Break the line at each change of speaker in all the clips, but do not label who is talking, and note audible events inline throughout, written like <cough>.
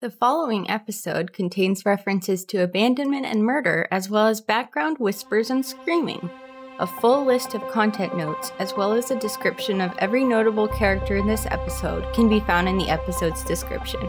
The following episode contains references to abandonment and murder, as well as background whispers and screaming. A full list of content notes, as well as a description of every notable character in this episode, can be found in the episode's description.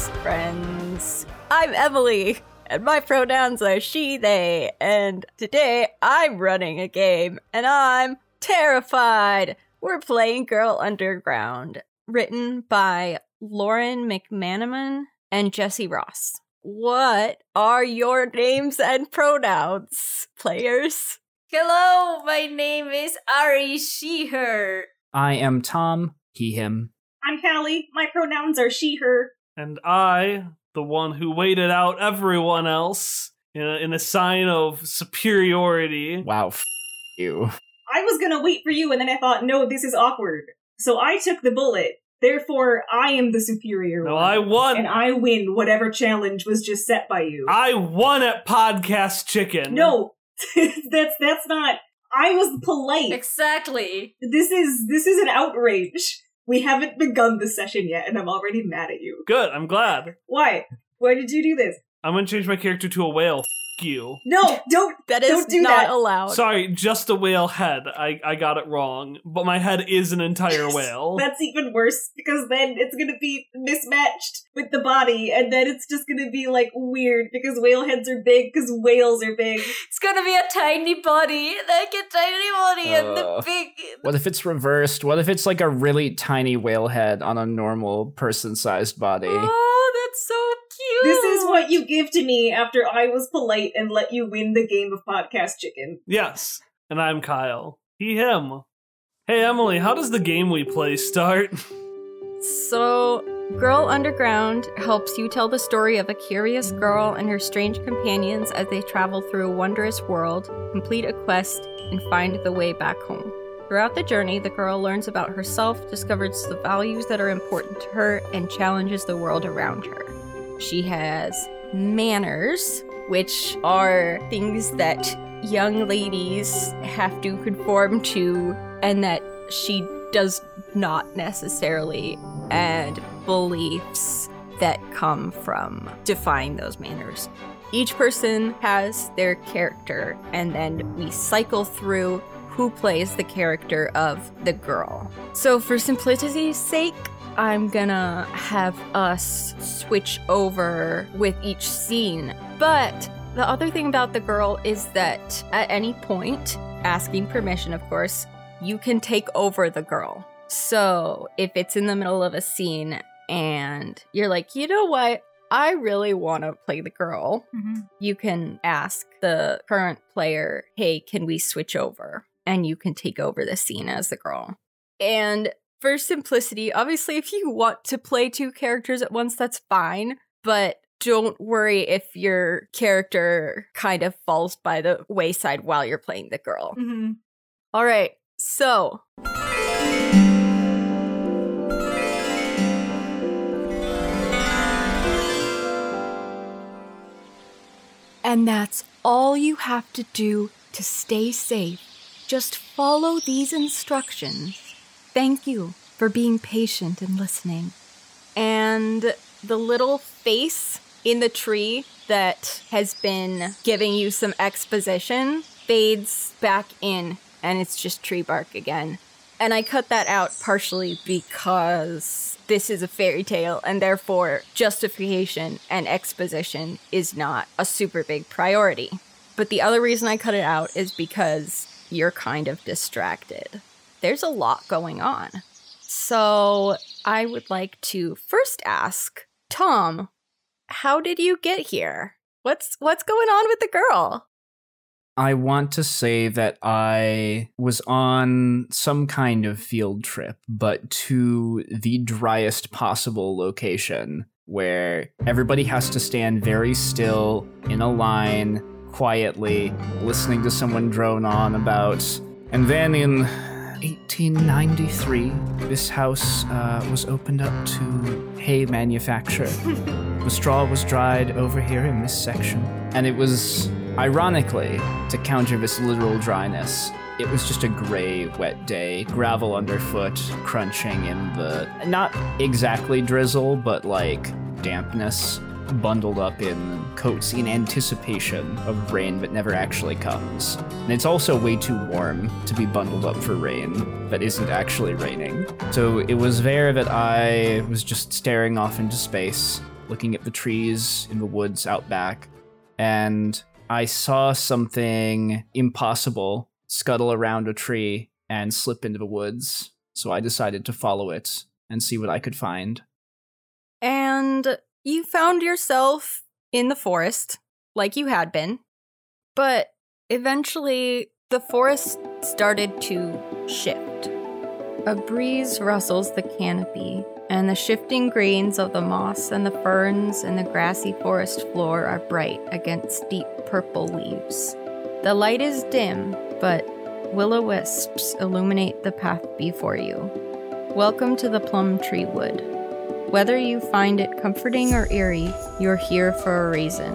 To Quest Friends. I'm Emily, and my pronouns are she, they, and today I'm running a game, and I'm terrified. We're playing Girl Underground, written by Lauren McManamon and Jesse Ross. What are your names and pronouns, players?
Hello, my name is Ari she, her.
I am Tom, he, him.
I'm Callie. My pronouns are she, her.
And I, the one who waited out everyone else in a, in a sign of superiority.
Wow, f- you.
I was gonna wait for you, and then I thought, no, this is awkward. So I took the bullet. Therefore, I am the superior
No,
one.
I won.
And I win whatever challenge was just set by you.
I won at Podcast Chicken.
no, <laughs> that's that's not. I was polite.
Exactly.
this is this is an outrage. We haven't begun the session yet, and I'm already mad at you.
Good, I'm glad.
Why? Why did you do this?
I'm gonna change my character to a whale. F- you.
No, don't. <laughs>
That is
Don't do
not
that.
allowed.
Sorry, just a whale head. I, I got it wrong. But my head is an entire whale.
That's even worse because then it's gonna be mismatched with the body, and then it's just gonna be like weird because whale heads are big because whales are big.
It's gonna be a tiny body, like a tiny body, and the
Uh,
big.
What if it's reversed? What if it's like a really tiny whale head on a normal person sized body?
Oh, that's so cute.
This is what you give to me after I was polite and let you win the game of podcast chicken.
yes. And I'm Kyle. He, him. Hey, Emily, how does the game we play start?
So, Girl Underground helps you tell the story of a curious girl and her strange companions as they travel through a wondrous world, complete a quest, and find the way back home. Throughout the journey, the girl learns about herself, discovers the values that are important to her, and challenges the world around her. She has manners, which are things that young ladies have to conform to and that she does not necessarily, and beliefs that come from defying those manners. Each person has their character, and then we cycle through who plays the character of the girl. So, for simplicity's sake, I'm gonna have us switch over with each scene. But the other thing about the girl is that at any point, asking permission, of course, you can take over the girl. So if it's in the middle of a scene and you're like, you know what? I really want to play the girl.
Mhm.
You can ask the current player, hey, can we switch over? And you can take over the scene as the girl. And for simplicity, obviously, if you want to play two characters at once, that's fine. But don't worry if your character kind of falls by the wayside while you're playing the girl.
Mm-hmm.
All right, so. And that's all you have to do to stay safe. Just follow these instructions. Thank you for being patient and listening. And the little face in the tree that has been giving you some exposition fades back in, and it's just tree bark again. And I cut that out partially because this is a fairy tale, and therefore justification and exposition is not a super big priority. But the other reason I cut it out is because you're kind of distracted. There's a lot going on. So I would like to first ask Tom, how did you get here? What's what's going on with the girl?
I want to say that I was on some kind of field trip, but to the driest possible location where everybody has to stand very still in a line, quietly, listening to someone drone on about. And then in 1893, this house uh, was opened up to hay manufacture. <laughs> the straw was dried over here in this section. And it was, ironically, to counter this literal dryness, it was just a gray, wet day, gravel underfoot, crunching in the not exactly drizzle, but like dampness, bundled up in coats in anticipation of rain that never actually comes. And it's also way too warm to be bundled up for rain that isn't actually raining. So it was there that I was just staring off into space, looking at the trees in the woods out back, and I saw something impossible scuttle around a tree and slip into the woods. So I decided to follow it and see what I could find.
And you found yourself in the forest, like you had been. But eventually, the forest started to shift. A breeze rustles the canopy, and the shifting greens of the moss and the ferns and the grassy forest floor are bright against deep purple leaves. The light is dim, but will o wisps illuminate the path before you. Welcome to the plum tree wood. Whether you find it comforting or eerie, you're here for a reason.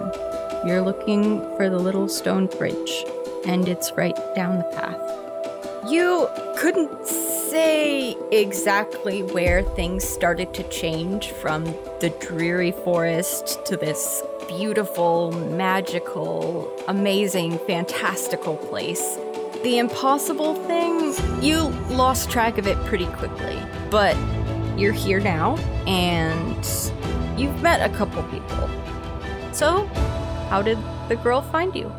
You're looking for the little stone bridge, and it's right down the path. You couldn't say exactly where things started to change from the dreary forest to this beautiful, magical, amazing, fantastical place. The impossible thing, you lost track of it pretty quickly, but you're here now and you've met a couple people. So, how did the girl find you?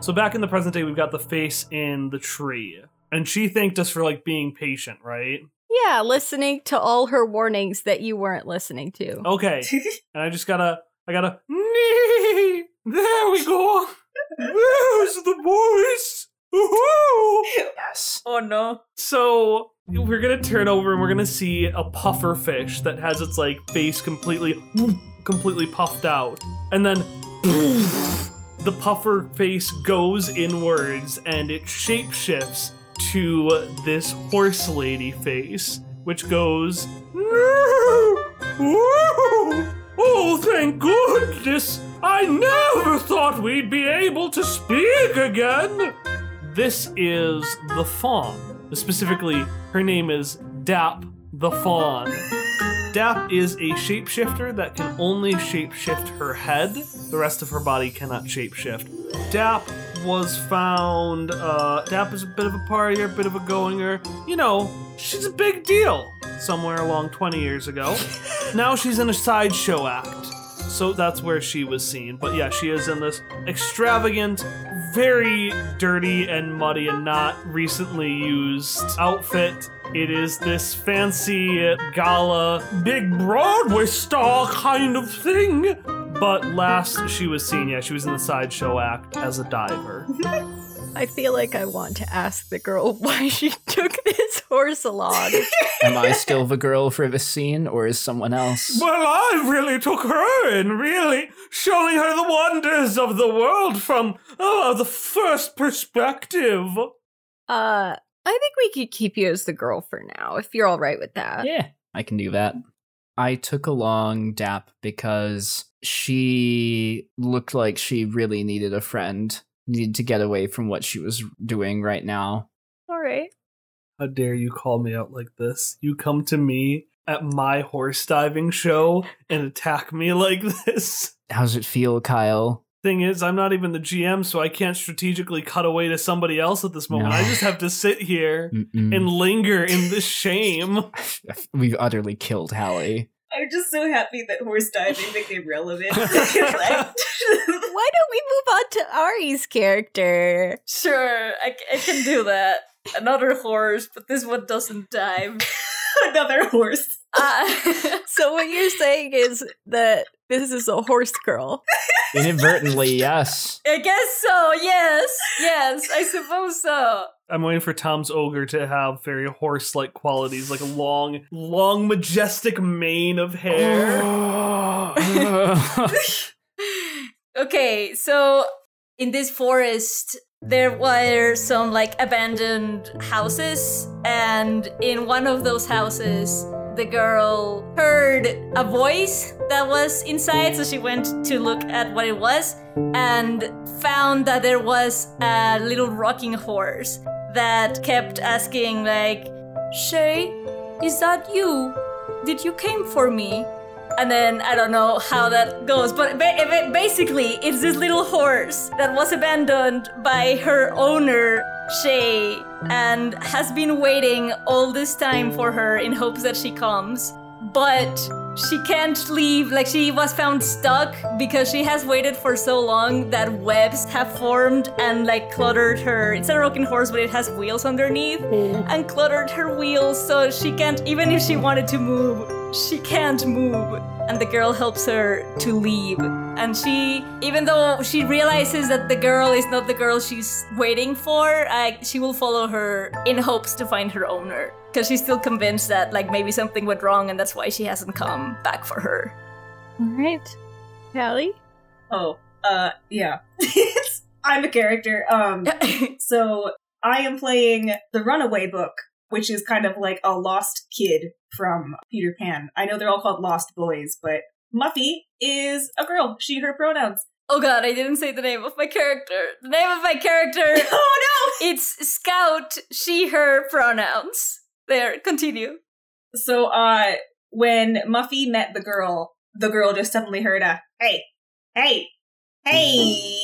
So back in the present day, we've got the face in the tree, and she thanked us for like being patient, right?
Yeah, listening to all her warnings that you weren't listening to.
Okay, <laughs> and I just gotta, I gotta. There we go. There's the voice. Woohoo!
Yes.
Oh no.
So we're gonna turn over and we're gonna see a puffer fish that has its like face completely, completely puffed out, and then the puffer face goes inwards and it shapeshifts to this horse lady face, which goes. Oh, thank goodness! I never thought we'd be able to speak again! This is the fawn. Specifically, her name is Dap the Fawn. Dap is a shapeshifter that can only shapeshift her head. The rest of her body cannot shapeshift. Dap was found. Uh, Dap is a bit of a partier, a bit of a goinger. You know, she's a big deal. Somewhere along 20 years ago. <laughs> now she's in a sideshow act. So that's where she was seen. But yeah, she is in this extravagant, very dirty and muddy and not recently used outfit. It is this fancy gala, big Broadway star kind of thing. But last she was seen, yeah, she was in the sideshow act as a diver. <laughs>
I feel like I want to ask the girl <laughs> why she took this horse along. <laughs>
Am I still the girl for this scene, or is someone else?
Well, I really took her in, really, showing her the wonders of the world from oh, the first perspective.
Uh, I think we could keep you as the girl for now, if you're all right with that.
Yeah, I can do that. I took along Dap because she looked like she really needed a friend, needed to get away from what she was doing right now.
All right.
How dare you call me out like this? You come to me at my horse diving show and attack me <laughs> like this.
How's it feel, Kyle?
Thing is, I'm not even the GM, so I can't strategically cut away to somebody else at this moment.
No.
I just have to sit here
Mm-mm.
and linger in this <laughs> shame.
We've utterly killed Hallie.
I'm just so happy that horse diving became relevant. <laughs> <laughs>
Why don't we move on to Ari's character?
Sure, I can do that. Another horse, but this one doesn't dive. <laughs>
Another horse.
Uh,
So what you're saying is that This is a horse girl.
Inadvertently, yes.
I guess so. Yes, yes, I suppose so.
I'm waiting for Tom's ogre to have very horse-like qualities, like a long, long, majestic mane of hair. <laughs> <laughs>
Okay, so in this forest, there were some like abandoned houses, and in one of those houses, the girl heard a voice that was inside, so she went to look at what it was and found that there was a little rocking horse that kept asking, like, Shay, is that you? Did you came for me? And then I don't know how that goes, but ba- ba- basically, it's this little horse that was abandoned by her owner, Shay, and has been waiting all this time for her in hopes that she comes. But she can't leave, like, she was found stuck because she has waited for so long that webs have formed and, like, cluttered her. It's a rocking horse, but it has wheels underneath mm. and cluttered her wheels, so she can't, even if she wanted to move, she can't move. And the girl helps her to leave. And she, even though she realizes that the girl is not the girl she's waiting for, she will follow her in hopes to find her owner. Because she's still convinced that, like, maybe something went wrong and that's why she hasn't come back for her.
All right. Callie?
Oh, uh, yeah. <laughs> I'm a character. Um, <laughs> so I am playing the Runaway book, which is kind of like a lost kid from Peter Pan. I know they're all called Lost Boys, but Muffy is a girl. She, her pronouns.
oh god, I didn't say the name of my character. The name of my character, <laughs>
Oh no!
it's Scout, she, her pronouns. There, continue.
So, uh, when Muffy met the girl, the girl just suddenly heard a hey, hey, hey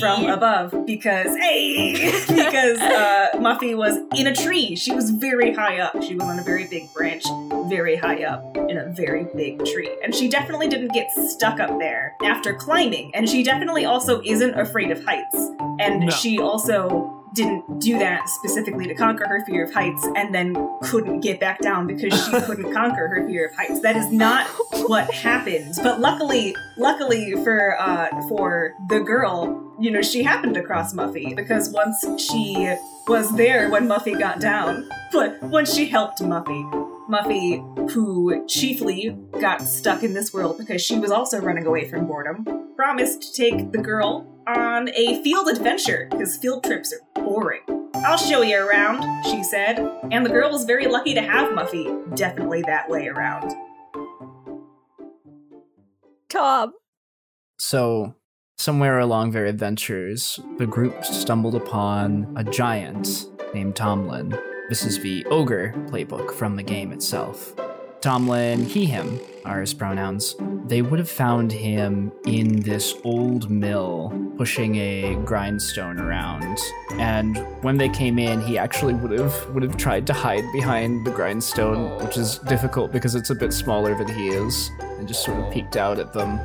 from above because hey <laughs> because uh, Muffy was in a tree. She was very high up. She was on a very big branch, very high up in a very big tree, and she definitely didn't get stuck up there after climbing. And she definitely also isn't afraid of heights. And
No.
she also didn't do that specifically to conquer her fear of heights and then couldn't get back down because she <laughs> couldn't conquer her fear of heights. That is not what happened. But luckily, luckily for uh for the girl, you know, she happened to cross Muffy because once she was there when Muffy got down, but once she helped Muffy, Muffy, who chiefly got stuck in this world because she was also running away from boredom, promised to take the girl on a field adventure because field trips are boring. I'll show you around, she said, and the girl was very lucky to have Muffy definitely that way around.
Tom.
So, somewhere along their adventures, the group stumbled upon a giant named Tomlin. This is the ogre playbook from the game itself. Tomlin, he, him are his pronouns. They would have found him in this old mill pushing a grindstone around. And when they came in, he actually would have would have tried to hide behind the grindstone, which is difficult because it's a bit smaller than he is, and just sort of peeked out at them.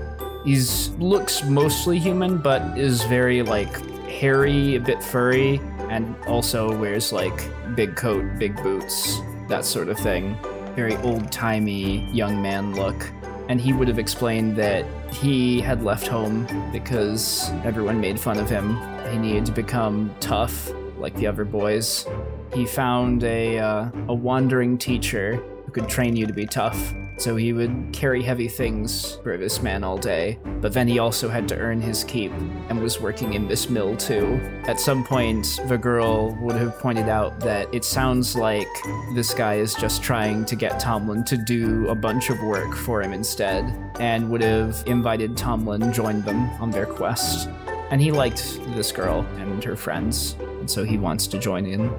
He's looks mostly human, but is very like hairy, a bit furry, and also wears like big coat, big boots, that sort of thing. Very old timey young man look. And he would have explained that he had left home because everyone made fun of him. He needed to become tough like the other boys. He found a uh, a wandering teacher who could train you to be tough. So he would carry heavy things for this man all day, but then he also had to earn his keep and was working in this mill too. At some point, the girl would have pointed out that it sounds like this guy is just trying to get Tomlin to do a bunch of work for him instead, and would have invited Tomlin join them on their quest. And he liked this girl and her friends, and so he wants to join in.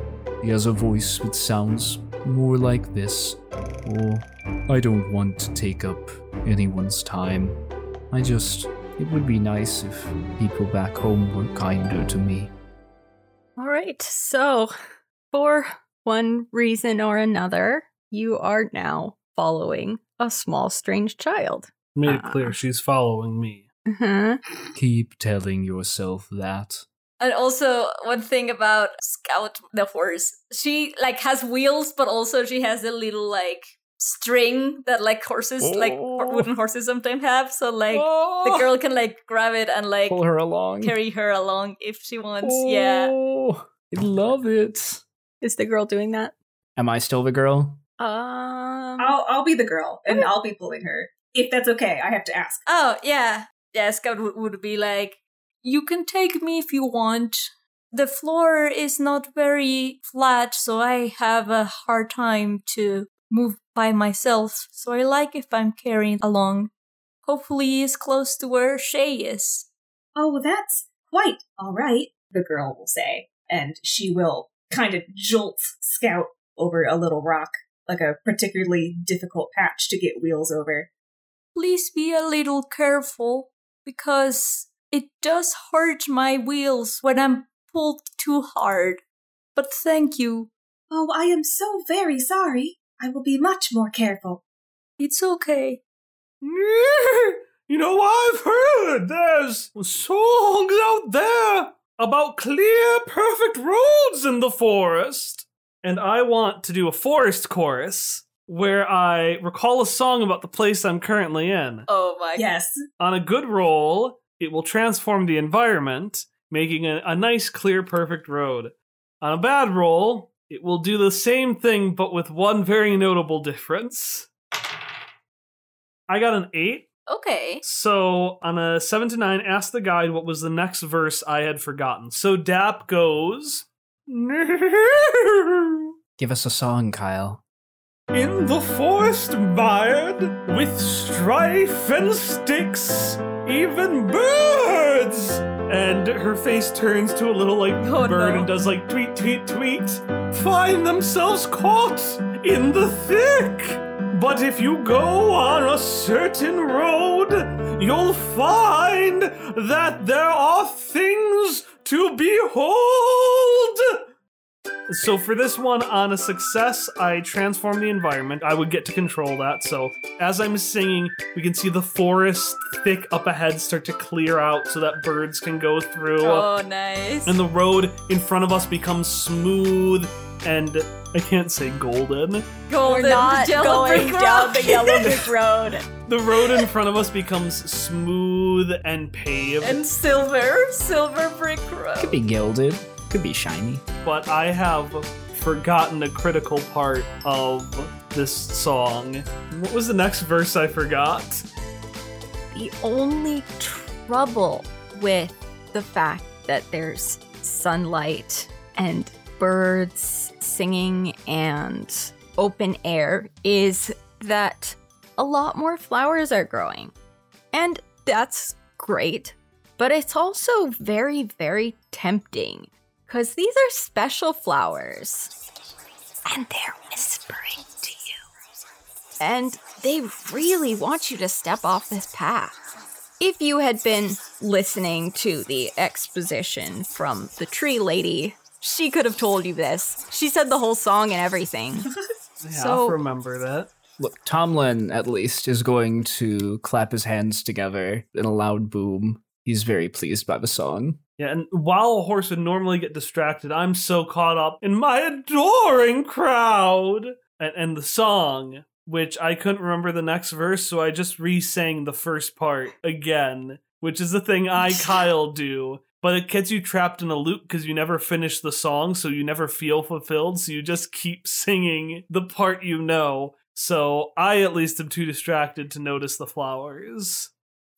He has a voice that sounds more like this, or I don't want to take up anyone's time. I just, it would be nice if people back home were kinder to me.
All right. So, for one reason or another, you are now following a small, strange child.
Made it
Ah.
clear she's following me.
Uh-huh.
Keep telling yourself that.
And also, one thing about Scout the horse, she like has wheels, but also she has a little like string that like horses, like
Oh.
wooden horses sometimes have. So like the
Oh.
girl can like grab it and like
Pull her along.
carry her along if she wants. Yeah.
Oh, I love it.
Is the girl doing that?
Am I still the girl?
Um,
I'll I'll be the girl and I'll be pulling her. If that's okay, I have to ask.
Oh yeah. Yeah, Scout would, would be like, you can take me if you want. The floor is not very flat, so I have a hard time to move by myself. So I like if I'm carried along. Hopefully, as close to where Shay is.
Oh, that's quite all right, the girl will say. And she will kind of jolt Scout over a little rock, like a particularly difficult patch to get wheels over.
Please be a little careful, because it does hurt my wheels when I'm pulled too hard. But thank you.
Oh, I am so very sorry. I will be much more careful.
It's okay. <laughs>
You know, I've heard there's songs out there about clear, perfect roads in the forest. And I want to do a forest chorus where I recall a song about the place I'm currently in.
Oh my
Yes.
On a good roll, it will transform the environment, making a, a nice, clear, perfect road. On a bad roll, it will do the same thing, but with one very notable difference. I got an 8.
Okay.
So on a 7 to 9, ask the guide what was the next verse I had forgotten. So Dap goes. <laughs>
Give us a song, Kyle.
In the forest mired with strife and sticks, even birds. And her face turns to a little like
Oh,
bird
no.
and does like tweet, tweet, tweet. Find themselves caught in the thick. But if you go on a certain road, you'll find that there are things to behold. So for this one, on a success, I transform the environment. I would get to control that. So as I'm singing, we can see the forest thick up ahead start to clear out so that birds can go through.
Oh, nice.
And the road in front of us becomes smooth and I can't say golden.
Golden
We're not
yellow
going down
road.
the yellow <laughs> brick road.
The road in front of us becomes smooth and paved.
and silver, silver brick road.
Could be gilded. Could be shiny.
but I have forgotten a critical part of this song. What was the next verse I forgot?
The only trouble with the fact that there's sunlight and birds singing and open air is that a lot more flowers are growing. And that's great, but it's also very, very tempting because these are special flowers. And they're whispering to you. And they really want you to step off this path. If you had been listening to the exposition from the tree lady, she could have told you this. She said the whole song and everything. <laughs>
Yeah,
So-
I'll remember that.
Look, Tomlin at least is going to clap his hands together in a loud boom. He's very pleased by the song.
Yeah, and while a horse would normally get distracted, I'm so caught up in my adoring crowd and, and the song, which I couldn't remember the next verse, so I just re-sang the first part again, which is the thing I, <laughs> Kyle, do. But it gets you trapped in a loop because you never finish the song, so you never feel fulfilled, so you just keep <laughs> singing the part you know. So I at least am too distracted to notice the flowers.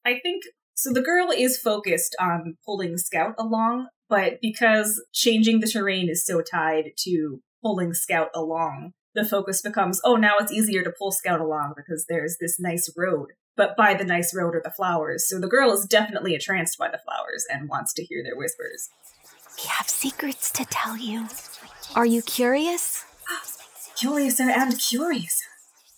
I think so. The girl is focused on pulling Scout along, but because changing the terrain is so tied to pulling Scout along, the focus becomes oh, now it's easier to pull Scout along because there's this nice road. But by the nice road are the flowers. So the girl is definitely entranced by the flowers and wants to hear their whispers.
We have secrets to tell you. Are you curious? <gasps>
curious and curious.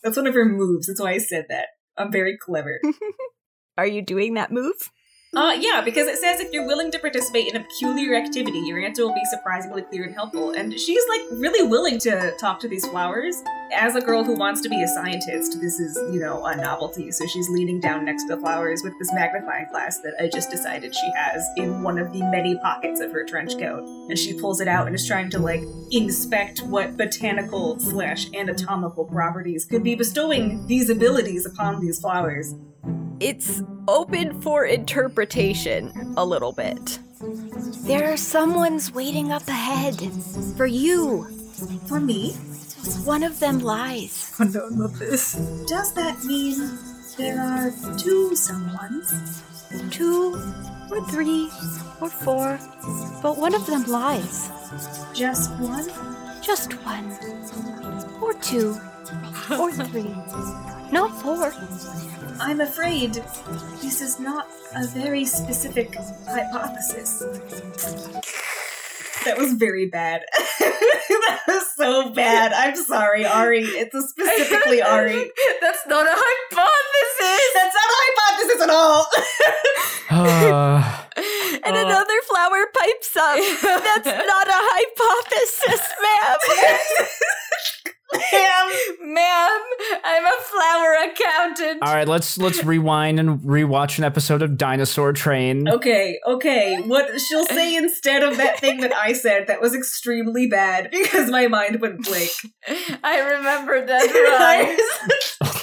That's one of her moves. That's why I said that. I'm very clever. <laughs>
Are you doing that move?
Uh, yeah, because it says if you're willing to participate in a peculiar activity, your answer will be surprisingly clear and helpful. And she's like really willing to talk to these flowers. As a girl who wants to be a scientist, this is, you know, a novelty. So she's leaning down next to the flowers with this magnifying glass that I just decided she has in one of the many pockets of her trench coat. And she pulls it out and is trying to like inspect what botanical slash anatomical properties could be bestowing these abilities upon these flowers.
It's open for interpretation a little bit. There are someone's waiting up ahead for you.
For me,
One of them lies.
Oh no, not this. Does that mean there are two someones?
Two or three or four, but one of them lies.
Just one?
Just one. Or two. Or three. Not four.
I'm afraid this is not a very specific hypothesis. That was very bad. <laughs> that was so bad. I'm sorry, Ari. It's a specifically Ari. <laughs>
That's not a hypothesis.
That's not a hypothesis at all.
Ah, <laughs>
And
Uh.
another flower pipes up. That's not a hypothesis, ma'am.
Damn.
Ma'am, I'm a flower accountant.
all right, let's let's rewind and rewatch an episode of Dinosaur Train.
Okay, okay. What she'll say <laughs> instead of that thing that I said that was extremely bad because my mind went blank.
I remember that <laughs> right.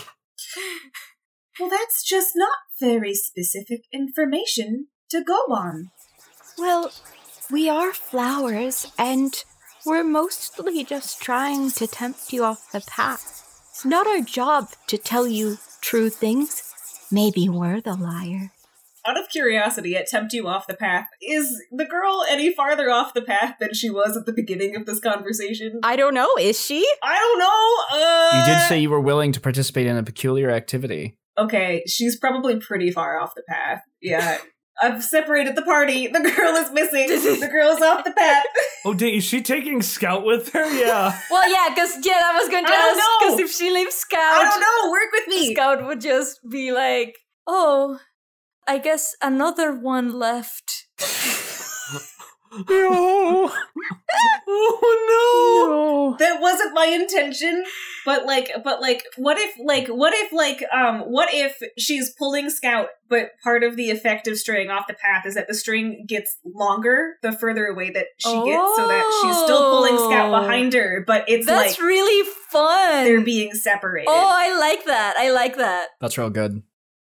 well, that's just not very specific information to go on.
Well, we are flowers, and we're mostly just trying to tempt you off the path. It's not our job to tell you true things. Maybe we're the liar.
Out of curiosity, at tempt you off the path, is the girl any farther off the path than she was at the beginning of this conversation?
I don't know, is she?
I don't know. Uh,
You did say you were willing to participate in a peculiar activity.
Okay, she's probably pretty far off the path. Yeah. <laughs> I've separated the party. The girl is missing. The girl's off the path. <laughs>
Oh, dang, is she taking Scout with her? Yeah.
well, yeah, because yeah, I was going to
I don't
ask
know.
because if she leaves Scout,
I don't know. Work with me.
Scout would just be like, "Oh, I guess another one left." <laughs>
no. <laughs> oh,
That wasn't my intention. But like, but like, what if, like, what if, like, um, what if she's pulling Scout, but part of the effect of straying off the path is that the string gets longer the further away that she gets, so that she's still pulling Scout
Oh.
behind her, but it's
That's
like
really fun.
they're being separated.
oh, I like that. I like that.
That's real good.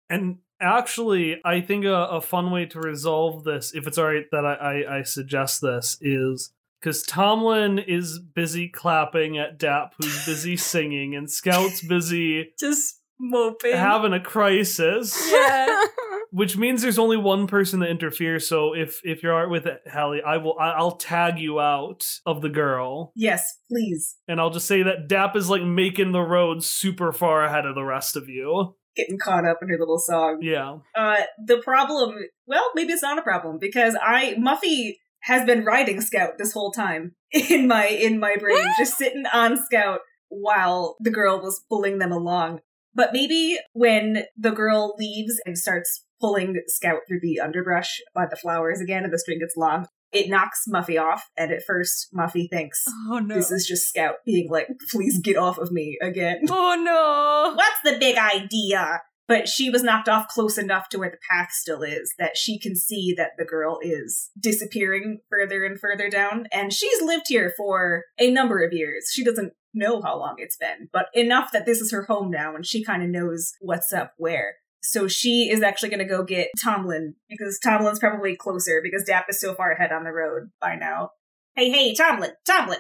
And actually, I think a, a fun way to resolve this, if it's alright that I, I, I suggest this, is because Tomlin is busy clapping at Dap, who's busy <laughs> singing, and Scout's busy
Just moping.
having a crisis.
yeah. <laughs>
Which means there's only one person that interferes. So if if you're alright with it, Hallie, I will I'll tag you out of the girl,
yes, please.
and I'll just say that Dap is like making the road super far ahead of the rest of you.
Getting caught up in her little song.
Yeah.
Uh, the problem, well, maybe it's not a problem because I Muffy has been riding Scout this whole time <laughs> in my in my brain, just <laughs> sitting on Scout while the girl was pulling them along. But maybe when the girl leaves and starts pulling Scout through the underbrush by the flowers again, and the string gets long, it knocks Muffy off. And at first, Muffy thinks
Oh no.
this is just Scout being like, "Please get off of me again." <laughs>
oh no.
What's the big idea? But she was knocked off close enough to where the path still is that she can see that the girl is disappearing further and further down. And she's lived here for a number of years. She doesn't know how long it's been, but enough that this is her home now and she kind of knows what's up where. So she is actually going to go get Tomlin because Tomlin's probably closer because Dap is so far ahead on the road by now. Hey, hey, Tomlin, Tomlin,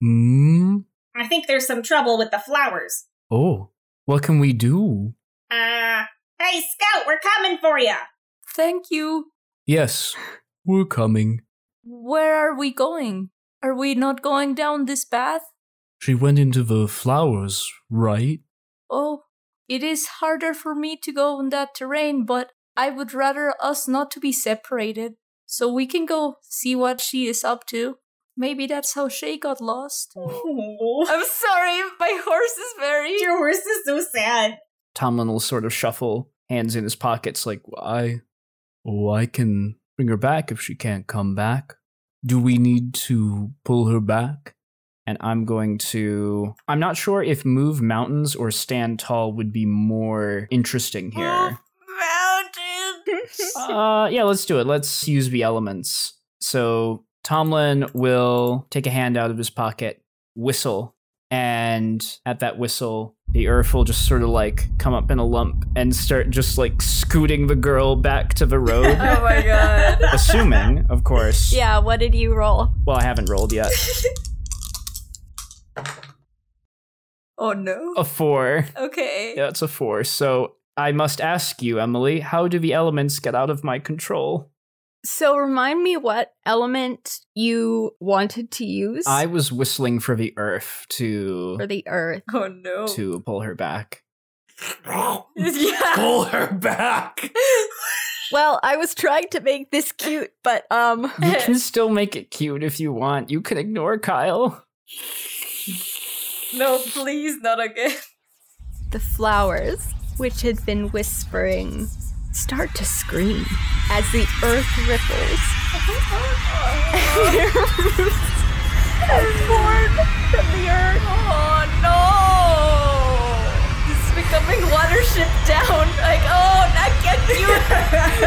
Hmm.
I think there's some trouble with the flowers.
Oh, what can we do?
Uh, hey, Scout, we're coming for you.
Thank you.
Yes, we're coming.
Where are we going? Are we not going down this path?
She went into the flowers, right?
Oh, it is harder for me to go on that terrain, but I would rather us not to be separated. So we can go see what she is up to. Maybe that's how Shay got lost.
Oh,
I'm sorry, my horse is very.
your horse is so sad.
Tomlin will sort of shuffle, hands in his pockets, like, I, Oh, I can bring her back if she can't come back. Do we need to pull her back? And I'm going to. I'm not sure if move mountains or stand tall would be more interesting here.
Mountains. <laughs> <laughs>
Uh, yeah, let's do it. Let's use the elements. So Tomlin will take a hand out of his pocket, whistle, and at that whistle, the earth will just sort of like come up in a lump and start just like scooting the girl back to the road. <laughs>
oh my god.
Assuming, of course.
Yeah, what did you roll?
Well, I haven't rolled yet.
Oh no.
A four.
Okay.
Yeah, it's a four. So I must ask you, Emily, how do the elements get out of my control?
So remind me what element you wanted to use
I was whistling for the earth to
for the earth.
Oh no.
to pull her back. <laughs> <laughs>
yeah.
Pull her back.
Well, I was trying to make this cute, but um
You <laughs> can still make it cute if you want. You can ignore Kyle.
No, please, not again.
the flowers, which had been whispering, start to scream as the earth ripples. Their roots are formed from the earth.
Oh no! This is becoming Watership Down. Like, oh, not cute,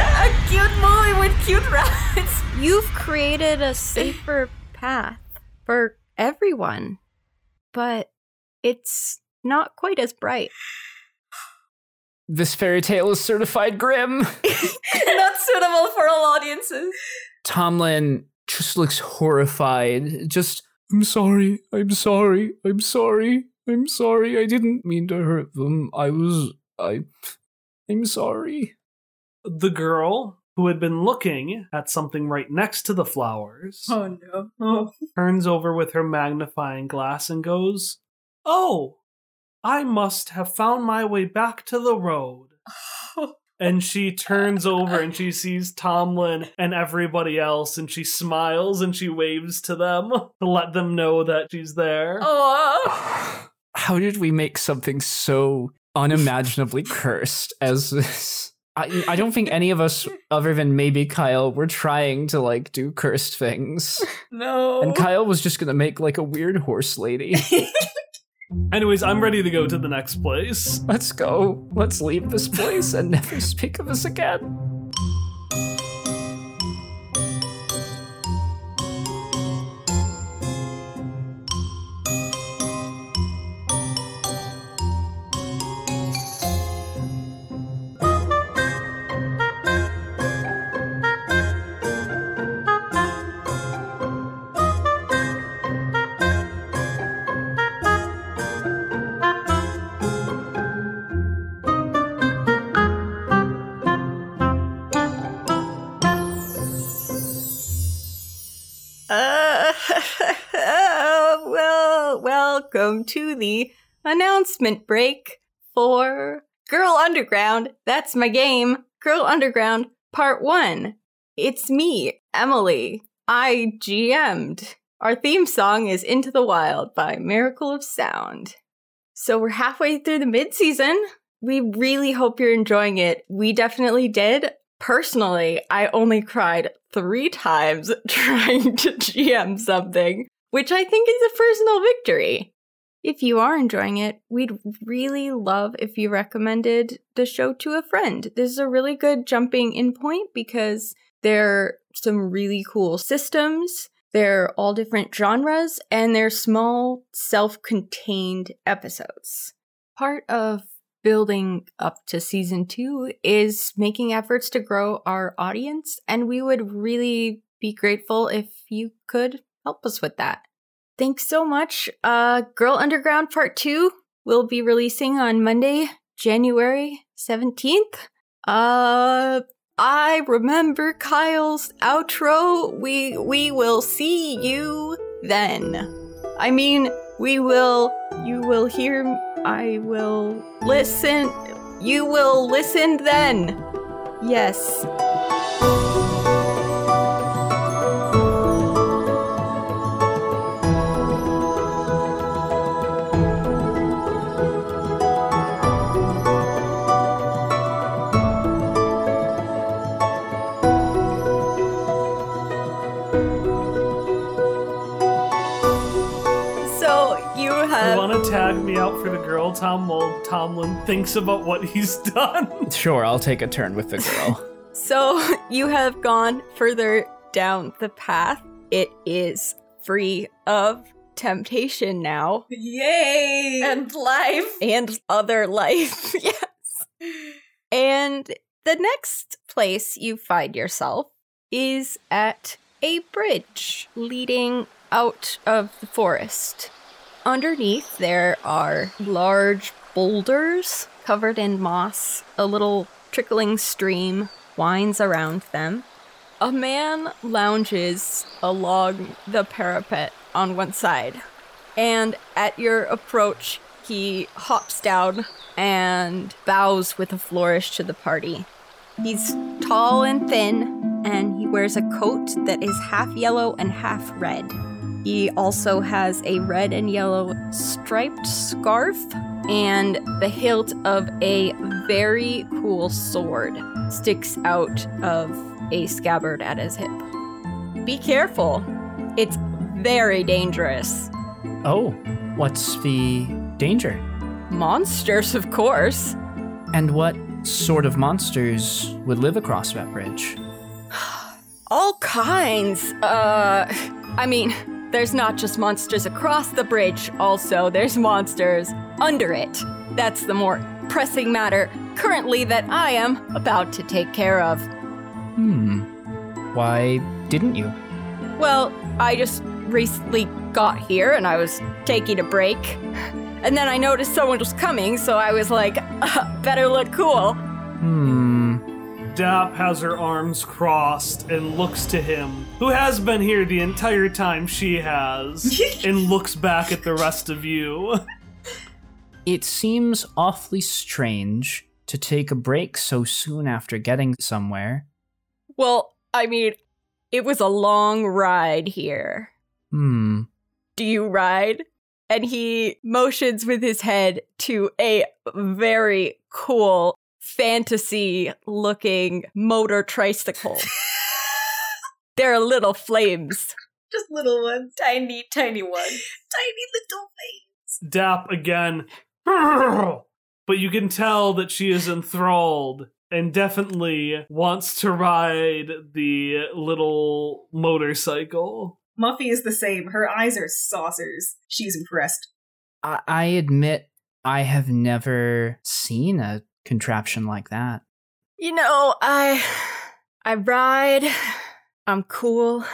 a cute movie with cute rabbits.
You've created a safer path for everyone, but it's not quite as bright.
This fairy tale is certified grim. <laughs>
not suitable for all audiences.
Tomlin just looks horrified. Just, I'm sorry, I'm sorry, I'm sorry, I'm sorry. I didn't mean to hurt them. I was, I, I'm sorry.
The girl who had been looking at something right next to the flowers
Oh no. Oh.
turns over with her magnifying glass and goes, Oh, I must have found my way back to the road. <laughs> And she turns over and she sees Tomlin and everybody else, and she smiles and she waves to them to let them know that she's there. <laughs>
Oh,
How did we make something so unimaginably cursed as this? I, I don't think any of us, other than maybe Kyle, were trying to like do cursed things. <laughs>
no.
And Kyle was just gonna make like a weird horse lady.
Anyways, I'm ready to go to the next place.
Let's go. Let's leave this place and never <laughs> speak of us again.
To the announcement break for Girl Underground. That's my game, Girl Underground Part 1. It's me, Emily. I GM'd. Our theme song is Into the Wild by Miracle of Sound. So we're halfway through the mid season. We really hope you're enjoying it. We definitely did. Personally, I only cried three times <laughs> trying to GM something, which I think is a personal victory. If you are enjoying it, we'd really love if you recommended the show to a friend. This is a really good jumping in point because there are some really cool systems. They're all different genres and they're small, self contained episodes. Part of building up to season two is making efforts to grow our audience, and we would really be grateful if you could help us with that. Thanks so much. Uh, Girl Underground Part 2 will be releasing on Monday, January 17th. Uh, I remember Kyle's outro. We we will see you then. I mean, we will you will hear I will listen. You will listen then. Yes.
Girl, Tom, while Tomlin thinks about what he's <laughs> done?
Sure, I'll take a turn with the girl. <laughs>
So you have gone further down the path. It is free of temptation now
Yay!
And life.
and other life. <laughs> yes. And the next place you find yourself is at a bridge leading out of the forest. Underneath, there are large boulders covered in moss. A little trickling stream winds around them. A man lounges along the parapet on one side, and at your approach, he hops down and bows with a flourish to the party. He's tall and thin, and he wears a coat that is half yellow and half red. He also has a red and yellow striped scarf and the hilt of a very cool sword sticks out of a scabbard at his hip. Be careful. It's very dangerous.
Oh, what's the danger?
Monsters, of course.
And what sort of monsters would live across that bridge?
All kinds. Uh, I mean, there's not just monsters across the bridge, also, there's monsters under it. That's the more pressing matter currently that I am about to take care of.
Hmm. Why didn't you?
Well, I just recently got here and I was taking a break. And then I noticed someone was coming, so I was like, uh, <laughs> better look cool.
Hmm.
Dap has her arms crossed and looks to him, who has been here the entire time she has, <laughs> and looks back at the rest of you.
It seems awfully strange to take a break so soon after getting somewhere.
Well, I mean, it was a long ride here.
Hmm.
Do you ride? And he motions with his head to a very cool fantasy looking motor tricycle. <laughs> there are little flames.
Just little ones.
Tiny, tiny ones.
Tiny little flames.
Dap again. <laughs> But you can tell that she is enthralled and definitely wants to ride the little motorcycle.
Muffy is the same. Her eyes are saucers. She's impressed.
I, I admit I have never seen a contraption like that.
You know, I I ride. I'm cool.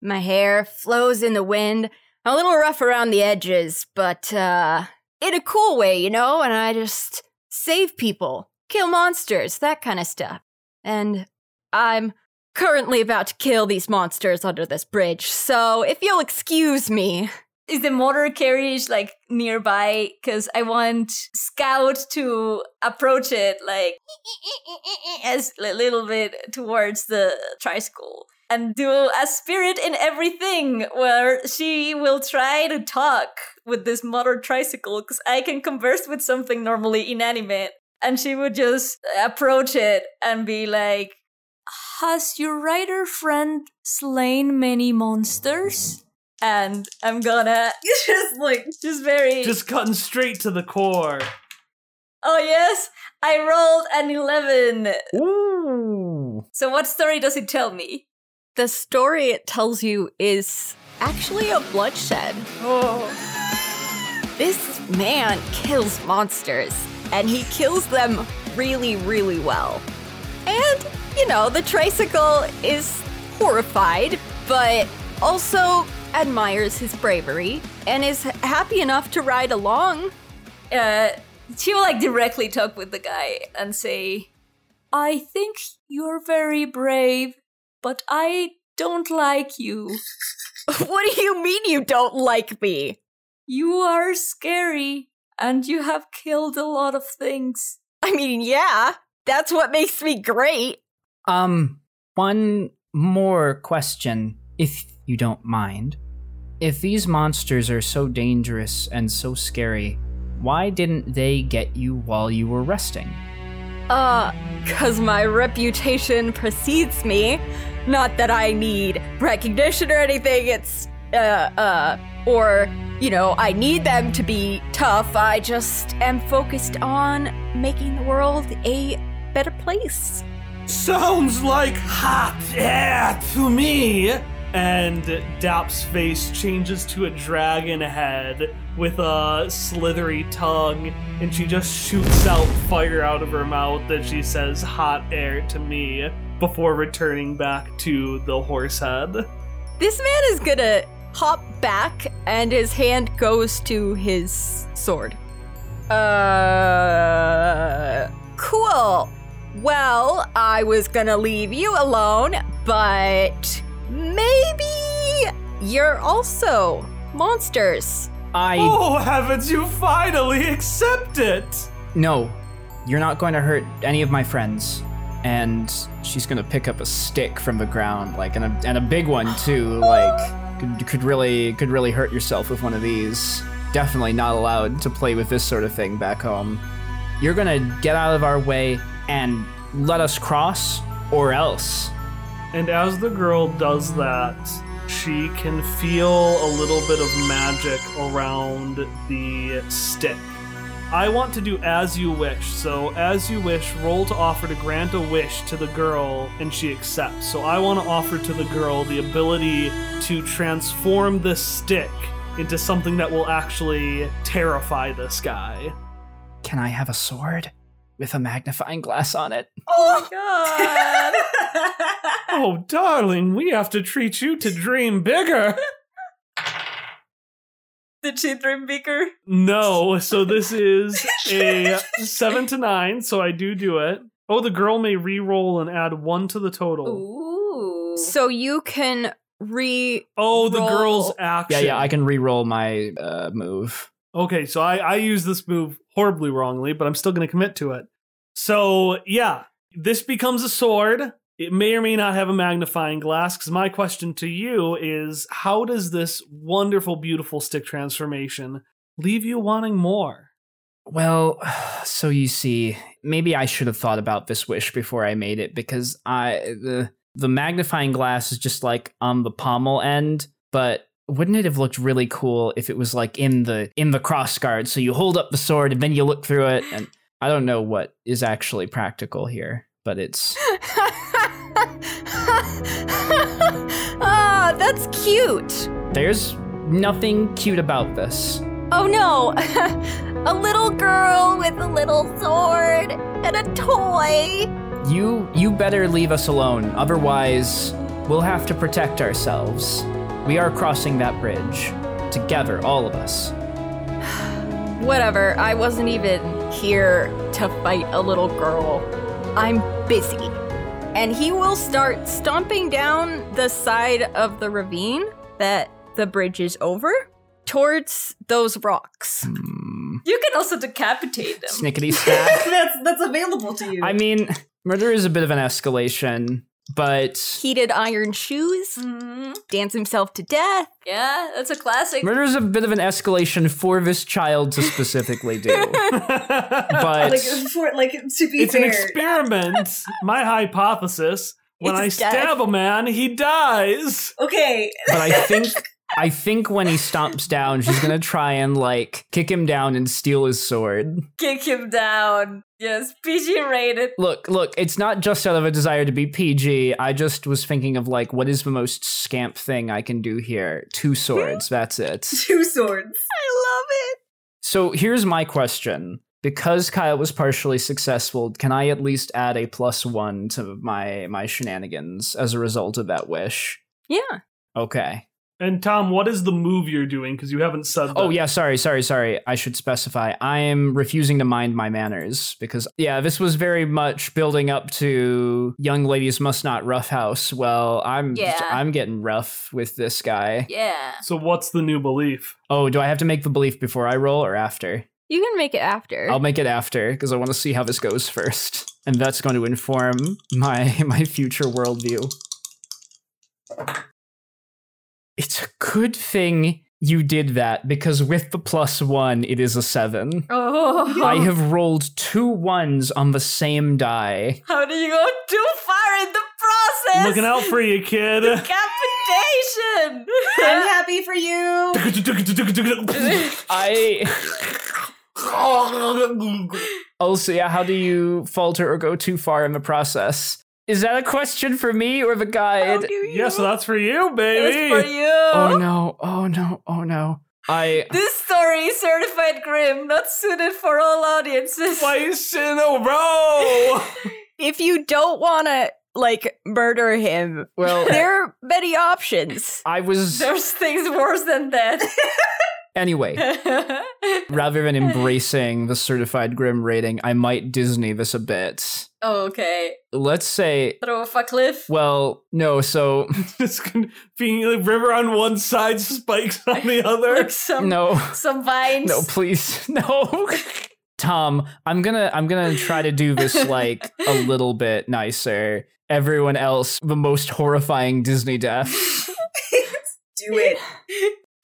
My hair flows in the wind. I'm a little rough around the edges, but uh in a cool way, you know, and I just save people, kill monsters, that kind of stuff. And I'm currently about to kill these monsters under this bridge. So, if you'll excuse me,
Is the motor carriage like nearby? Because I want Scout to approach it like <laughs> as a little bit towards the tricycle and do a spirit in everything where she will try to talk with this motor tricycle because I can converse with something normally inanimate. And she would just approach it and be like, Has your rider friend slain many monsters? And I'm gonna <laughs>
just like
just very
Just cutting straight to the core.
Oh yes, I rolled an eleven.
Ooh.
So what story does it tell me?
the story it tells you is actually a bloodshed.
Oh.
This man kills monsters, and he kills them really, really well. And, you know, the tricycle is horrified, but also admires his bravery and is happy enough to ride along.
Uh she will like directly talk with the guy and say, I think you're very brave, but I don't like you. <laughs>
what do you mean you don't like me?
You are scary, and you have killed a lot of things.
I mean, yeah, that's what makes me great.
Um, one more question, if you don't mind. If these monsters are so dangerous and so scary, why didn't they get you while you were resting?
Uh, cause my reputation precedes me. Not that I need recognition or anything, it's, uh, uh, or, you know, I need them to be tough. I just am focused on making the world a better place.
Sounds like hot air to me. And Dap's face changes to a dragon head with a slithery tongue, and she just shoots out fire out of her mouth that she says hot air to me before returning back to the horse head.
This man is gonna hop back and his hand goes to his sword. Uh. Cool. Well, I was gonna leave you alone, but maybe you're also monsters.
I
Oh, haven't you finally accepted?
no, you're not going to hurt any of my friends. And she's gonna pick up a stick from the ground, like and a and a big one too. Like could, could really could really hurt yourself with one of these. Definitely not allowed to play with this sort of thing back home. You're gonna get out of our way and let us cross, or else.
And as the girl does that, she can feel a little bit of magic around the stick. I want to do as you wish. So, as you wish, roll to offer to grant a wish to the girl, and she accepts. So, I want to offer to the girl the ability to transform this stick into something that will actually terrify this guy.
Can I have a sword with a magnifying glass on it?
Oh god.
Oh, darling, we have to treat you to dream bigger.
Did she dream bigger?
No, so this is <laughs> a seven to nine, so I do do it. Oh, the girl may re-roll and add one to the total.
Ooh.
So you can re.
Oh, the girl's
Yeah,
action.
yeah, yeah, I can re-roll my uh, move.
Okay, so I, I use this move horribly wrongly, but I'm still going to commit to it. So, yeah, this becomes a sword. It may or may not have a magnifying glass, because my question to you is how does this wonderful, beautiful stick transformation leave you wanting more?
Well, <sighs> so you see, maybe I should have thought about this wish before I made it because I the the magnifying glass is just like on the pommel end, but wouldn't it have looked really cool if it was like in the in the cross guard so you hold up the sword and then you look through it and I don't know what is actually practical here, but it's <laughs>
ah, that's cute.
there's nothing cute about this.
Oh no, <laughs> a little girl with a little sword and a toy.
You you better leave us alone, otherwise we'll have to protect ourselves. We are crossing that bridge together, all of us. <sighs>
Whatever, I wasn't even here to fight a little girl. I'm busy. And he will start stomping down the side of the ravine that the bridge is over towards those rocks.
Hmm.
You can also decapitate them.
Snickety <laughs> snack.
that's that's available to you.
I mean, murder is a bit of an escalation, but
Heated iron shoes,
Mhm.
dance himself to death.
Yeah, that's a classic.
murder is a bit of an escalation for this child to specifically do. <laughs> But
like for like to be
it's an experiment. My hypothesis when
It's
I
death.
stab a man, he dies.
okay.
but I think <laughs> I think when he stomps down, she's gonna try and like kick him down and steal his sword.
Kick him down. Yes, PG rated.
Look, look, it's not just out of a desire to be PG. I just was thinking of like, what is the most scamp thing I can do here? Two swords, that's it. <laughs>
Two swords.
I love it.
So here's my question. Because Kyle was partially successful, can I at least add a plus one to my my shenanigans as a result of that wish?
Yeah.
Okay.
And Tom, what is the move you're doing? Because you haven't said.
Oh yeah, sorry, sorry, sorry. I should specify. I am refusing to mind my manners because yeah, this was very much building up to young ladies must not roughhouse. Well, I'm
Yeah.
I'm getting rough with this guy.
Yeah.
So what's the new belief?
Oh, do I have to make the belief before I roll or after?
You can make it after.
I'll make it after because I want to see how this goes first, and that's going to inform my <laughs> my future worldview. It's a good thing you did that because with the plus one, it is a seven.
Oh.
I have rolled two ones on the same die.
How do you go too far in the process?
Looking out for you, kid.
Decapitation. <laughs>
I'm happy for you. <laughs>
I <laughs> also, yeah, how do you falter or go too far in the process? Is that a question for me or the guide?
Oh, yeah, so that's for you, baby.
That's for you.
Oh no, oh no, oh no. I
This story is certified grim, not suited for all audiences.
Twice in a row.
If you don't want to like murder him,
well <laughs>
there are many options.
I was
There's things worse than that. <laughs>
anyway, <laughs> rather than embracing the certified grim rating, I might Disney this a bit.
Oh, okay.
Let's say
Throw off a cliff.
well, no, so <laughs>
It's gonna be like river on one side, spikes on the <laughs> other.
Like some
no.
some vines.
No, please. <laughs> No. Tom, I'm to I'm to try to do this like a little bit nicer. Everyone else the most horrifying Disney death.
Do it.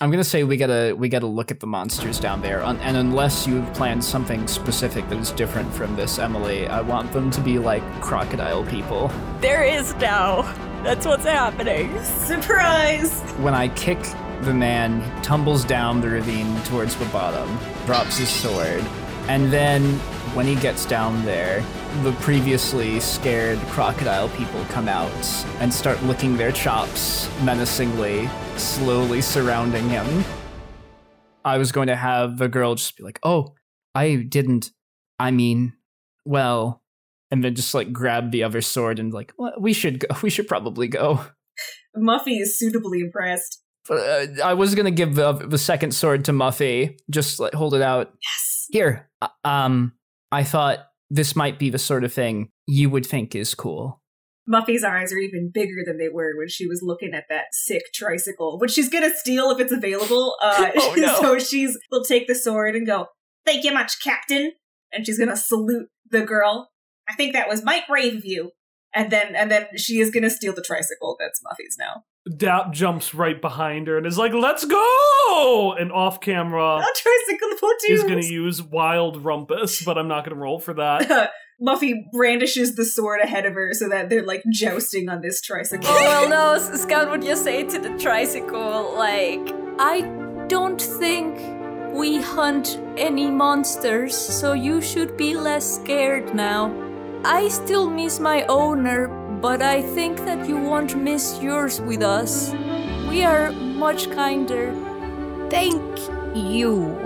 I'm going to say we got to we got to look at the monsters down there Un- and unless you've planned something specific that is different from this, Emily, I want them to be like crocodile people.
There is now. That's what's happening.
Surprise.
When I kick the man, he tumbles down the ravine towards the bottom, drops his sword, and then when he gets down there, the previously scared crocodile people come out and start licking their chops menacingly, slowly surrounding him. I was going to have the girl just be like, "Oh, I didn't. I mean, well," and then just like grab the other sword and like, well, "We should go. <laughs> We should probably go."
Muffy is suitably impressed.
Uh, I was gonna give the, the second sword to Muffy. Just like hold it out.
Yes.
Here. Uh, um, I thought this might be the sort of thing you would think is cool.
Muffy's eyes are even bigger than they were when she was looking at that sick tricycle, which she's gonna steal if it's available. Uh, <laughs>
Oh, <laughs> no.
so she's will take the sword and go, "Thank you much, Captain," and she's gonna salute the girl. I think that was might brave of you. And then and then she is gonna steal the tricycle that's Muffy's now.
Dap jumps right behind her and is like, "Let's go!" And off camera, <laughs>
A tricycle
he's
platoon.
gonna use wild rumpus, but I'm not gonna roll for that. <laughs>
Muffy brandishes the sword ahead of her so that they're like jousting on this tricycle.
Oh well, no. S- Scout would you say to the tricycle, like, I don't think we hunt any monsters, so you should be less scared now. I still miss my owner, but I think that you won't miss yours with us. We are much kinder.
Thank you.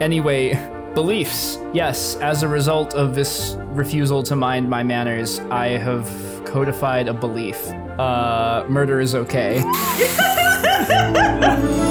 Anyway, beliefs. Yes, as a result of this refusal to mind my manners, I have codified a belief. Uh, murder is okay. <laughs>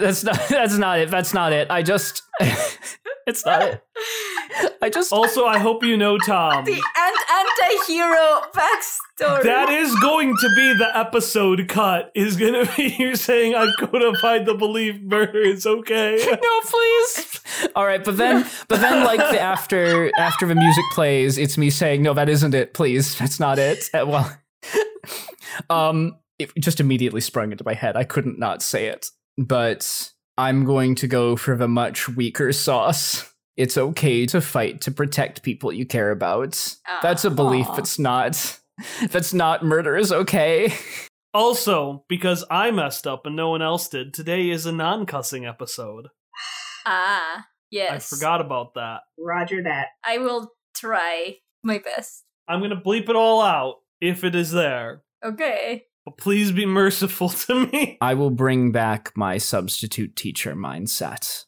that's not. <laughs> That's not it. That's not it. I just. <laughs> it's not it. <laughs> I just.
Also, I hope you know, Tom.
The ant anti-hero backstory.
That is going to be the episode cut. Is gonna be you saying I've codified the belief murder is okay.
no, please. All right, but then, but then, like the after after the music plays, it's me saying, "No, that isn't it. Please, that's not it." Uh, well, um, it just immediately sprung into my head. I couldn't not say it, but I'm going to go for the much weaker sauce. It's okay to fight to protect people you care about. That's a belief
Aw.
that's not. <laughs> That's not murder is okay. <laughs>
Also, because I messed up and no one else did, today is a non-cussing episode.
Ah, yes.
I forgot about that.
Roger that.
I will try my best.
I'm gonna bleep it all out if it is there.
Okay.
But please be merciful to me. <laughs>
I will bring back my substitute teacher mindset.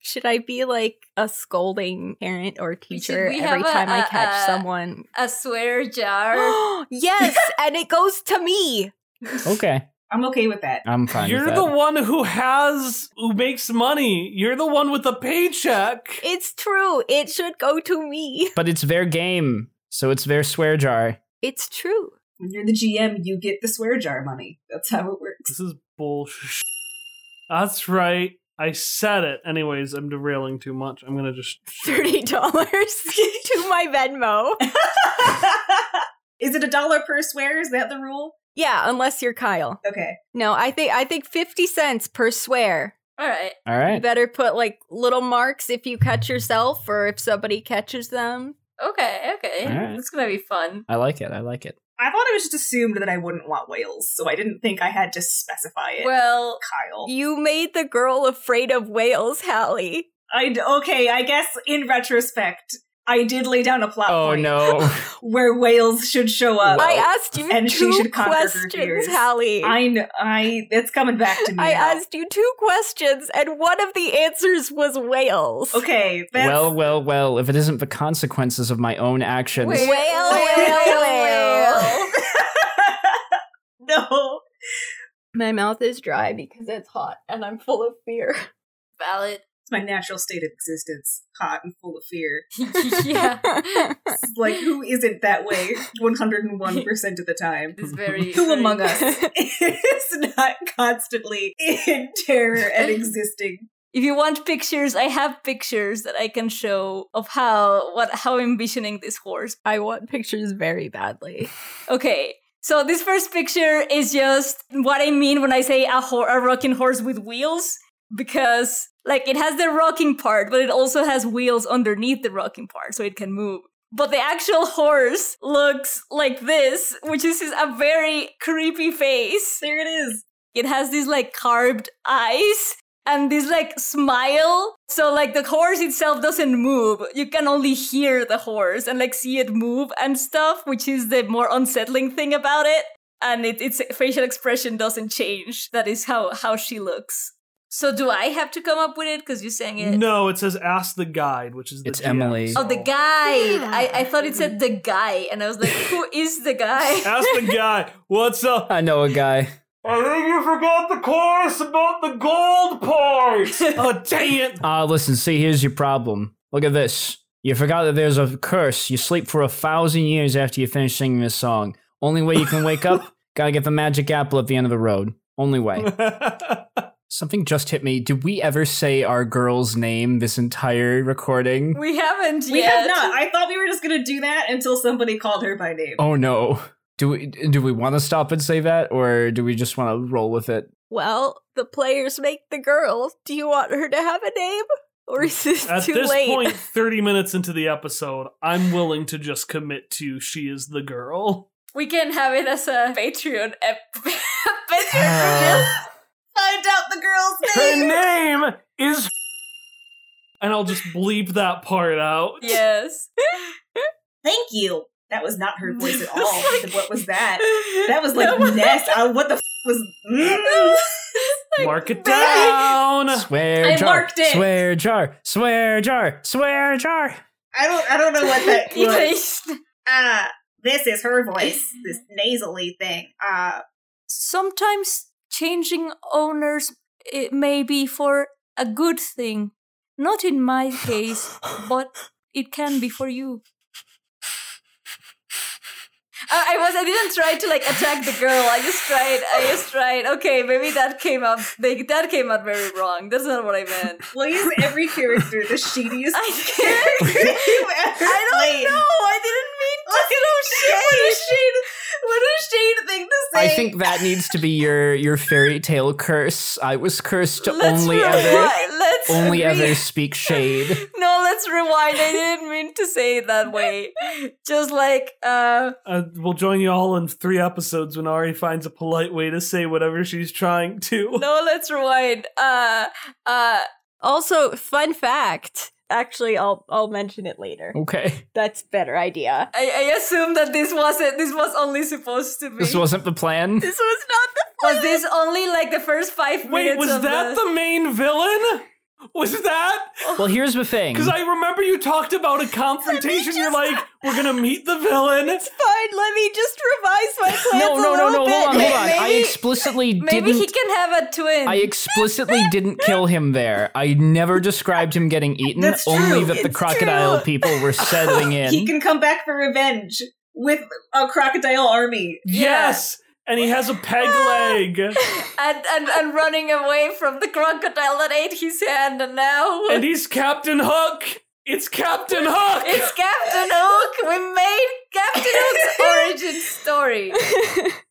Should I be like a scolding parent or teacher every
a-
time I
a-
catch
a-
someone?
A swear jar. <gasps>
yes, <laughs> and it goes to me.
Okay.
I'm okay with that.
I'm fine.
You're
with
the
that.
one who has who makes money. You're the one with the paycheck.
It's true. It should go to me.
But it's their game, so it's their swear jar.
It's true.
When you're the GM, you get the swear jar money. That's how it works.
This is bullshit. That's right. I said it. Anyways, I'm derailing too much. I'm gonna just <laughs>
$30 <laughs> to my Venmo.
Is it a dollar per swear? Is that the rule?
Yeah, unless you're Kyle.
Okay.
No, I think I think 50 cents per swear.
All right.
All right.
You better put like little marks if you catch yourself or if somebody catches them.
Okay. Okay.
All right.
It's gonna be fun.
I like it. I like it.
I thought it was just assumed that I wouldn't want whales, so I didn't think I had to specify it.
Well,
Kyle.
You made the girl afraid of whales, Hallie.
I okay, I guess in retrospect, I did lay down a plot
Oh
point
no. <laughs>
where whales should show up.
I asked you
And she
two
should
questions. Hallie.
I kn- I it's coming back to me.
I
now.
asked you two questions, and one of the answers was whales.
Okay, that's
well, well, well. If it isn't the consequences of my own actions,
Wait.
Whale,
Whale,
whale, whale. <laughs> <laughs>
no.
My mouth is dry because it's hot and I'm full of fear.
valid.
It's my natural state of existence, hot and full of fear. <laughs>
yeah.
It's <laughs> like who isn't that way <laughs> 101% of the time?
It's very.
Who
very
among
good.
us is not constantly in terror and existing?
If you want pictures, I have pictures that I can show of how what how I'm envisioning this horse.
I want pictures very badly.
Okay. So this first picture is just what I mean when I say a, ho- a rocking horse with wheels because like it has the rocking part, but it also has wheels underneath the rocking part so it can move. But the actual horse looks like this, which is a very creepy face.
There it is.
It has these like carved eyes and this like smile. So like the horse itself doesn't move. You can only hear the horse and like see it move and stuff, which is the more unsettling thing about it. And it, its facial expression doesn't change. That is how how she looks. So do I have to come up with it because you're saying it?
No, it says ask the guide, which is the
It's
GM,
Emily.
Oh, the
so-
guide. I, I thought it said the guy, and I was like, who is the guy? <laughs>
Ask the guy. What's up?
I know a guy.
I think you forgot the chorus about the gold part. <laughs> oh dang it!
Ah, listen, see, here's your problem. Look at this. You forgot that there's a curse. You sleep for a thousand years after you finish singing this song. Only way you can wake up, <laughs> gotta get the magic apple at the end of the road. Only way. Something just hit me. Did we ever say our girl's name this entire recording?
We haven't
We
yet.
have not. I thought we were just gonna do that until somebody called her by name.
Oh no. Do we do we want to stop and say that, or do we just want to roll with it?
Well, the players make the girl. Do you want her to have a name? Or is this
At
too
this
late?
point, <laughs> 30 minutes into the episode, I'm willing to just commit to she is the girl.
We can have it as a Patreon ep- <laughs> Patreon <sighs>
Find out the girl's name.
Her
name. <laughs>
name is. And I'll just bleep that part out.
Yes. <laughs>
Thank you. That was not her voice at <laughs> all. what was that?
That
That was like Ness. I, what the f- was?
Mark it down.
Swear
I
jar.
marked it.
Swear jar. Swear jar. Swear jar.
I don't. I don't know what that was.
Yes.
Ah, this is her voice. This nasally thing. Ah,
Sometimes changing owners it may be for a good thing. Not in my case, but it can be for you. I, I was I didn't try to like attack the girl. I just tried. I just tried. Okay, maybe that came out. They, that came out very wrong. That's not what I meant.
why is every character the shadiest <laughs>
I <laughs>
character <laughs>
I don't know. I didn't mean to throw
What a
shade.
Shade! What a shade thing to say.
I think that needs to be your your fairy tale curse. I was cursed to
Let's
only
rewind.
ever
Let's
only
re-
ever speak shade. <laughs>
No, let's rewind. I didn't mean to say it that way. Just like uh
Uh, we'll join you all in three episodes when Ari finds a polite way to say whatever she's trying to.
no, let's rewind. Uh uh
Also, fun fact. Actually, I'll I'll mention it later.
Okay.
That's better idea.
I, I assume that this wasn't this was only supposed to be
This wasn't the plan.
This was not the plan.
was this only like the first five minutes
Wait, was
of
that the main villain? Was that?
Well, here's the thing.
Because I remember you talked about a <laughs> confrontation. You're like, we're gonna meet the villain.
It's fine, let me just revise my <laughs> plans
no,
a
no, no, no. Hold on, hold on. I explicitly <laughs>
Maybe
didn't.
Maybe he can have a twin.
I explicitly didn't kill him there. I never described him getting eaten.
That's
only
true.
that the crocodile
true.
people were settling in.
He can come back for revenge with a crocodile army.
Yes, and he has a peg <laughs> leg,
and, and and running away from the crocodile that ate his hand, and now
and he's Captain Hook. It's Captain Hook.
it's Captain Hook. We made Captain Hook's <laughs> origin story. <laughs>